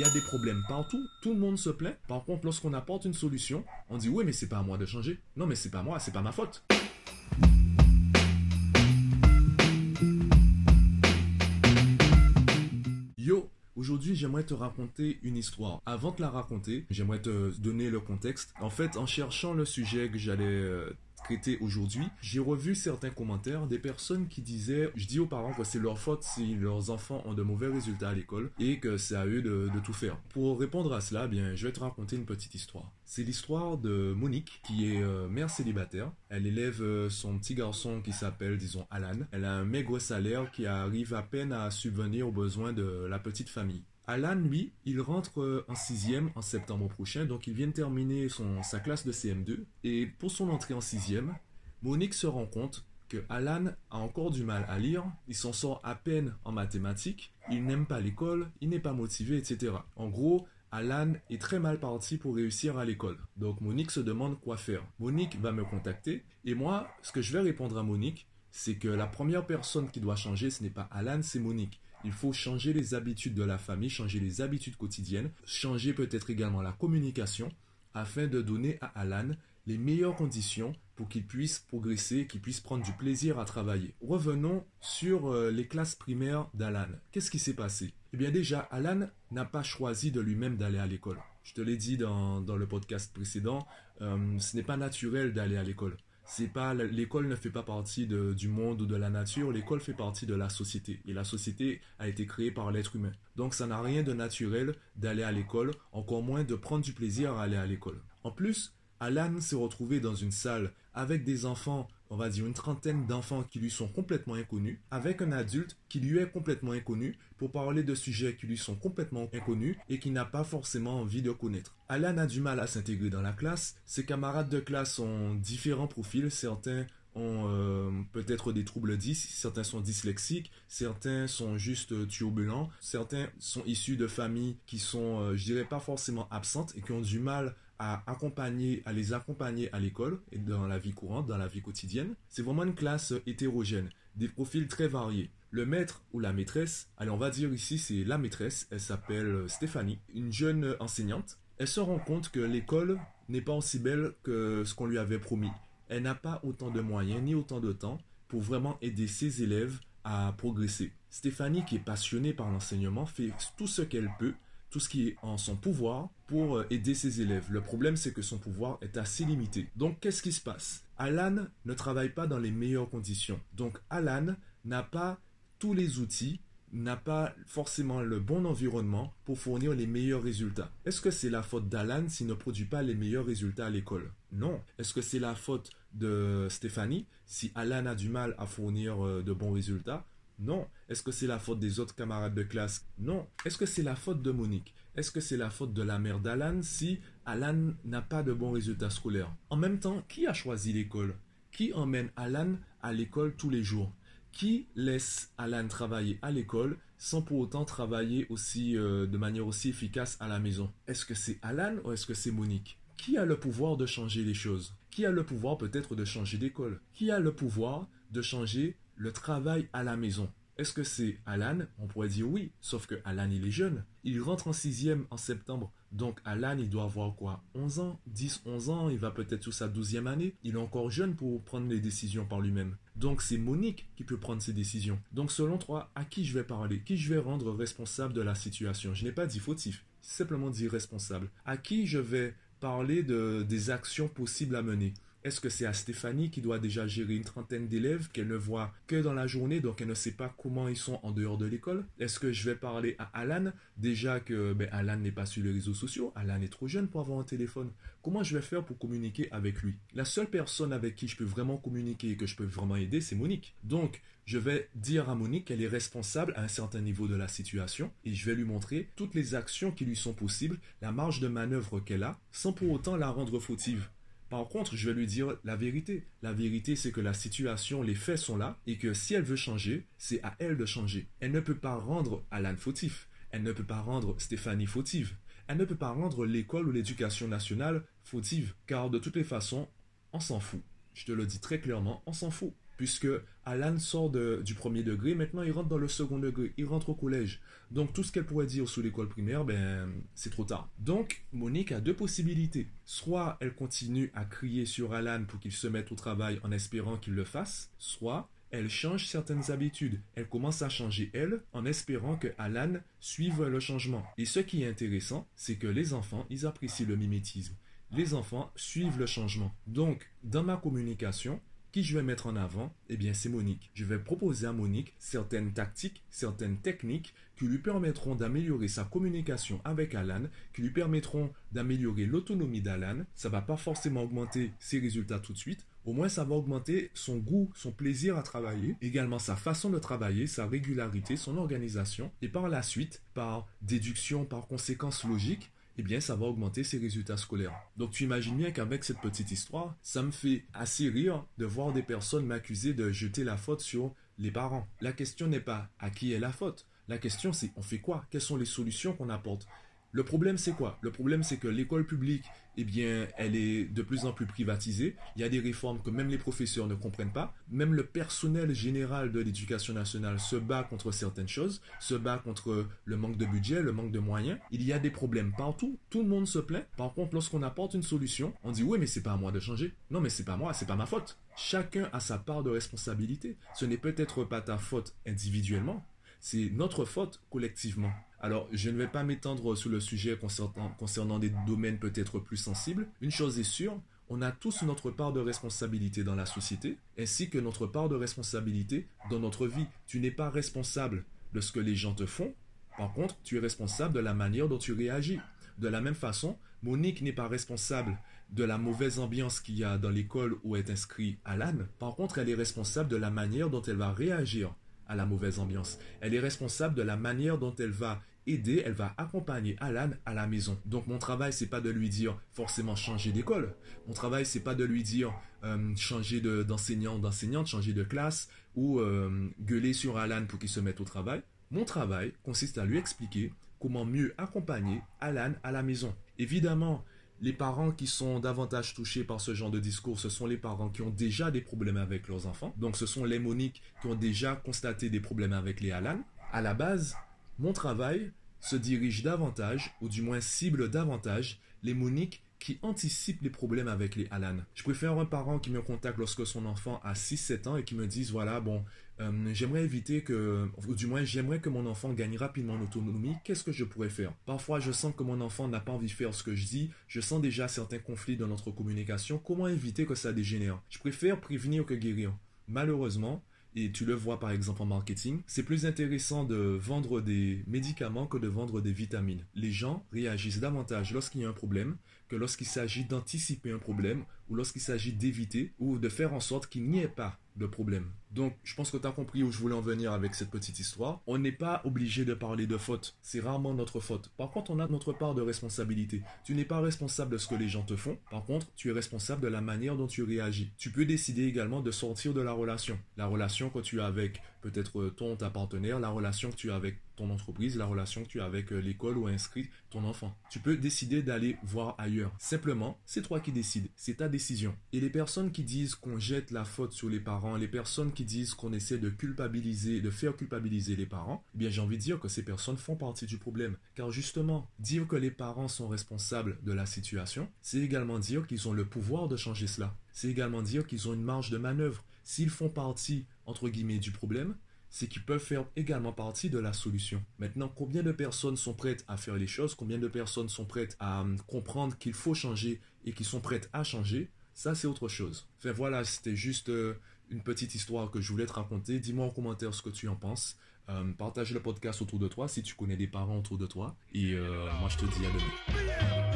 y a des problèmes partout, tout le monde se plaint. Par contre, lorsqu'on apporte une solution, on dit oui, mais c'est pas à moi de changer. Non, mais c'est pas moi, c'est pas ma faute. Yo, aujourd'hui j'aimerais te raconter une histoire. Avant de la raconter, j'aimerais te donner le contexte. En fait, en cherchant le sujet que j'allais aujourd'hui, j'ai revu certains commentaires des personnes qui disaient, je dis aux parents que c'est leur faute si leurs enfants ont de mauvais résultats à l'école et que c'est à eux de, tout faire. Pour répondre à cela, bien, je vais te raconter une petite histoire. C'est l'histoire de Monique, qui est euh, mère célibataire. Elle élève euh, son petit garçon qui s'appelle, disons, Alan. Elle a un maigre salaire qui arrive à peine à subvenir aux besoins de la petite famille. Alan, lui, il rentre euh, en sixième en septembre prochain, donc il vient de terminer sa classe de CM2. Et pour son entrée en sixième, Monique se rend compte que Alan a encore du mal à lire, il s'en sort à peine en mathématiques, il n'aime pas l'école, il n'est pas motivé, etc. En gros, Alan est très mal parti pour réussir à l'école. Donc Monique se demande quoi faire. Monique va me contacter et moi, ce que je vais répondre à Monique, c'est que la première personne qui doit changer, ce n'est pas Alan, c'est Monique. Il faut changer les habitudes de la famille, changer les habitudes quotidiennes, changer peut-être également la communication afin de donner à Alan les meilleures conditions pour qu'il puisse progresser, qu'il puisse prendre du plaisir à travailler. Revenons sur euh, les classes primaires d'Alan. Qu'est-ce qui s'est passé? Eh bien déjà, Alan n'a pas choisi de lui-même d'aller à l'école. Je te l'ai dit dans, le podcast précédent, euh, ce n'est pas naturel d'aller à l'école c'est pas l'école ne fait pas partie du monde ou de la nature, l'école fait partie de la société et la société a été créée par l'être humain. Donc ça n'a rien de naturel d'aller à l'école, encore moins de prendre du plaisir à aller à l'école. En plus, Alan s'est retrouvé dans une salle avec des enfants, on va dire une trentaine d'enfants qui lui sont complètement inconnus, avec un adulte qui lui est complètement inconnu pour parler de sujets qui lui sont complètement inconnus et qui n'a pas forcément envie de connaître. Alan a du mal à s'intégrer dans la classe, ses camarades de classe ont différents profils, certains ont euh, peut-être des troubles 10, certains sont dyslexiques, certains sont juste euh, turbulents, certains sont issus de familles qui sont, euh, je dirais pas forcément absentes et qui ont du mal à accompagner, à les accompagner à l'école et dans la vie courante, dans la vie quotidienne. C'est vraiment une classe hétérogène, des profils très variés. Le maître ou la maîtresse, allez on va dire ici c'est la maîtresse, elle s'appelle Stéphanie, une jeune enseignante. Elle se rend compte que l'école n'est pas aussi belle que ce qu'on lui avait promis. Elle n'a pas autant de moyens ni autant de temps pour vraiment aider ses élèves à progresser. Stéphanie, qui est passionnée par l'enseignement, fait tout ce qu'elle peut tout ce qui est en son pouvoir pour euh, aider ses élèves. Le problème, c'est que son pouvoir est assez limité. Donc, qu'est-ce qui se passe? Alan ne travaille pas dans les meilleures conditions. Donc, Alan n'a pas tous les outils, n'a pas forcément le bon environnement pour fournir les meilleurs résultats. Est-ce que c'est la faute d'Alan s'il ne produit pas les meilleurs résultats à l'école? Non. Est-ce que c'est la faute de Stéphanie si Alan a du mal à fournir euh, de bons résultats? Non. Est-ce que c'est la faute des autres camarades de classe? Non. Est-ce que c'est la faute de Monique? Est-ce que c'est la faute de la mère d'Alan si Alan n'a pas de bons résultats scolaires? En même temps, qui a choisi l'école? Qui emmène Alan à l'école tous les jours? Qui laisse Alan travailler à l'école sans pour autant travailler aussi euh, de manière aussi efficace à la maison? Est-ce que c'est Alan ou est-ce que c'est Monique? Qui a le pouvoir de changer les choses? Qui a le pouvoir peut-être de changer d'école? Qui a le pouvoir de changer le travail à la maison. Est-ce que c'est Alan? On pourrait dire oui, sauf que Alan il est jeune. Il rentre en sixième en septembre, donc Alan il doit avoir quoi? 11 ans? 10, 11 ans, il va peut-être sur sa douzième année? Il est encore jeune pour prendre les décisions par lui-même. Donc c'est Monique qui peut prendre ses décisions. Donc selon toi, à qui je vais parler? Qui je vais rendre responsable de la situation? Je n'ai pas dit fautif, simplement dit responsable. À qui je vais parler de, des actions possibles à mener? Est-ce que c'est à Stéphanie qui doit déjà gérer une trentaine d'élèves qu'elle ne voit que dans la journée, donc elle ne sait pas comment ils sont en dehors de l'école? Est-ce que je vais parler à Alan? Déjà que ben, Alan n'est pas sur les réseaux sociaux, Alan est trop jeune pour avoir un téléphone. Comment je vais faire pour communiquer avec lui? La seule personne avec qui je peux vraiment communiquer et que je peux vraiment aider, c'est Monique. Donc, je vais dire à Monique qu'elle est responsable à un certain niveau de la situation et je vais lui montrer toutes les actions qui lui sont possibles, la marge de manœuvre qu'elle a, sans pour autant la rendre fautive. Par contre, je vais lui dire la vérité. La vérité, c'est que la situation, les faits sont là, et que si elle veut changer, c'est à elle de changer. Elle ne peut pas rendre Alan fautif. Elle ne peut pas rendre Stéphanie fautive. Elle ne peut pas rendre l'école ou l'éducation nationale fautive. Car de toutes les façons, on s'en fout. Je te le dis très clairement, on s'en fout. Puisque Alan sort du premier degré, maintenant il rentre dans le second degré, il rentre au collège. Donc tout ce qu'elle pourrait dire sous l'école primaire, ben c'est trop tard. Donc Monique a deux possibilités. Soit elle continue à crier sur Alan pour qu'il se mette au travail en espérant qu'il le fasse, soit elle change certaines habitudes. Elle commence à changer elle en espérant que Alan suive le changement. Et ce qui est intéressant, c'est que les enfants, ils apprécient le mimétisme. Les enfants suivent le changement. Donc, dans ma communication, qui je vais mettre en avant? Eh bien, c'est Monique. Je vais proposer à Monique certaines tactiques, certaines techniques qui lui permettront d'améliorer sa communication avec Alan, qui lui permettront d'améliorer l'autonomie d'Alan. Ça va pas forcément augmenter ses résultats tout de suite, au moins ça va augmenter son goût, son plaisir à travailler, également sa façon de travailler, sa régularité, son organisation, et par la suite, par déduction, par conséquence logique, eh bien, ça va augmenter ses résultats scolaires. Donc, tu imagines bien qu'avec cette petite histoire, ça me fait assez rire de voir des personnes m'accuser de jeter la faute sur les parents. La question n'est pas à qui est la faute. La question, c'est on fait quoi? Quelles sont les solutions qu'on apporte? Le problème, c'est quoi? Le problème, c'est que l'école publique, eh bien, elle est de plus en plus privatisée. Il y a des réformes que même les professeurs ne comprennent pas. Même le personnel général de l'éducation nationale se bat contre certaines choses, se bat contre le manque de budget, le manque de moyens. Il y a des problèmes partout. Tout le monde se plaint. Par contre, lorsqu'on apporte une solution, on dit oui, mais c'est pas à moi de changer. Non, mais c'est pas moi, c'est pas ma faute. Chacun a sa part de responsabilité. Ce n'est peut-être pas ta faute individuellement, c'est notre faute collectivement. Alors, je ne vais pas m'étendre sur le sujet concernant, des domaines peut-être plus sensibles. Une chose est sûre, on a tous notre part de responsabilité dans la société, ainsi que notre part de responsabilité dans notre vie. Tu n'es pas responsable de ce que les gens te font, par contre, tu es responsable de la manière dont tu réagis. De la même façon, Monique n'est pas responsable de la mauvaise ambiance qu'il y a dans l'école où est inscrit Alan. Par contre, elle est responsable de la manière dont elle va réagir à la mauvaise ambiance. Elle est responsable de la manière dont elle va aider, elle va accompagner Alan à la maison. Donc mon travail c'est pas de lui dire forcément changer d'école. Mon travail c'est pas de lui dire euh, changer d'enseignant, d'enseignante, changer de classe ou euh, gueuler sur Alan pour qu'il se mette au travail. Mon travail consiste à lui expliquer comment mieux accompagner Alan à la maison. Évidemment, les parents qui sont davantage touchés par ce genre de discours, ce sont les parents qui ont déjà des problèmes avec leurs enfants. Donc ce sont les Moniques qui ont déjà constaté des problèmes avec les Alan. À la base, mon travail se dirige davantage, ou du moins cible davantage, les Moniques qui anticipent les problèmes avec les Alan. Je préfère un parent qui me contacte lorsque son enfant a 6-7 ans et qui me dise, voilà, bon, euh, j'aimerais éviter que, ou du moins j'aimerais que mon enfant gagne rapidement en autonomie, qu'est-ce que je pourrais faire? Parfois je sens que mon enfant n'a pas envie de faire ce que je dis, je sens déjà certains conflits dans notre communication, comment éviter que ça dégénère? Je préfère prévenir que guérir. Malheureusement, et tu le vois par exemple en marketing, c'est plus intéressant de vendre des médicaments que de vendre des vitamines. Les gens réagissent davantage lorsqu'il y a un problème que lorsqu'il s'agit d'anticiper un problème ou lorsqu'il s'agit d'éviter ou de faire en sorte qu'il n'y ait pas de problème. Donc, je pense que tu as compris où je voulais en venir avec cette petite histoire. On n'est pas obligé de parler de faute. C'est rarement notre faute. Par contre, on a notre part de responsabilité. Tu n'es pas responsable de ce que les gens te font. Par contre, tu es responsable de la manière dont tu réagis. Tu peux décider également de sortir de la relation. La relation que tu as avec peut-être ton, ta partenaire, la relation que tu as avec ton entreprise, la relation que tu as avec euh, l'école ou inscrit ton enfant. Tu peux décider d'aller voir ailleurs. Simplement, c'est toi qui décides. C'est ta décision. Et les personnes qui disent qu'on jette la faute sur les parents, les personnes qui disent qu'on essaie de culpabiliser, de faire culpabiliser les parents, eh bien j'ai envie de dire que ces personnes font partie du problème. Car justement, dire que les parents sont responsables de la situation, c'est également dire qu'ils ont le pouvoir de changer cela. C'est également dire qu'ils ont une marge de manœuvre. S'ils font partie, entre guillemets, du problème, c'est qu'ils peuvent faire également partie de la solution. Maintenant, combien de personnes sont prêtes à faire les choses, combien de personnes sont prêtes à hum, comprendre qu'il faut changer et qui sont prêtes à changer, ça c'est autre chose. Enfin voilà, c'était juste euh, une petite histoire que je voulais te raconter. Dis-moi en commentaire ce que tu en penses. Hum, partage le podcast autour de toi si tu connais des parents autour de toi. Et euh, moi je te dis à demain.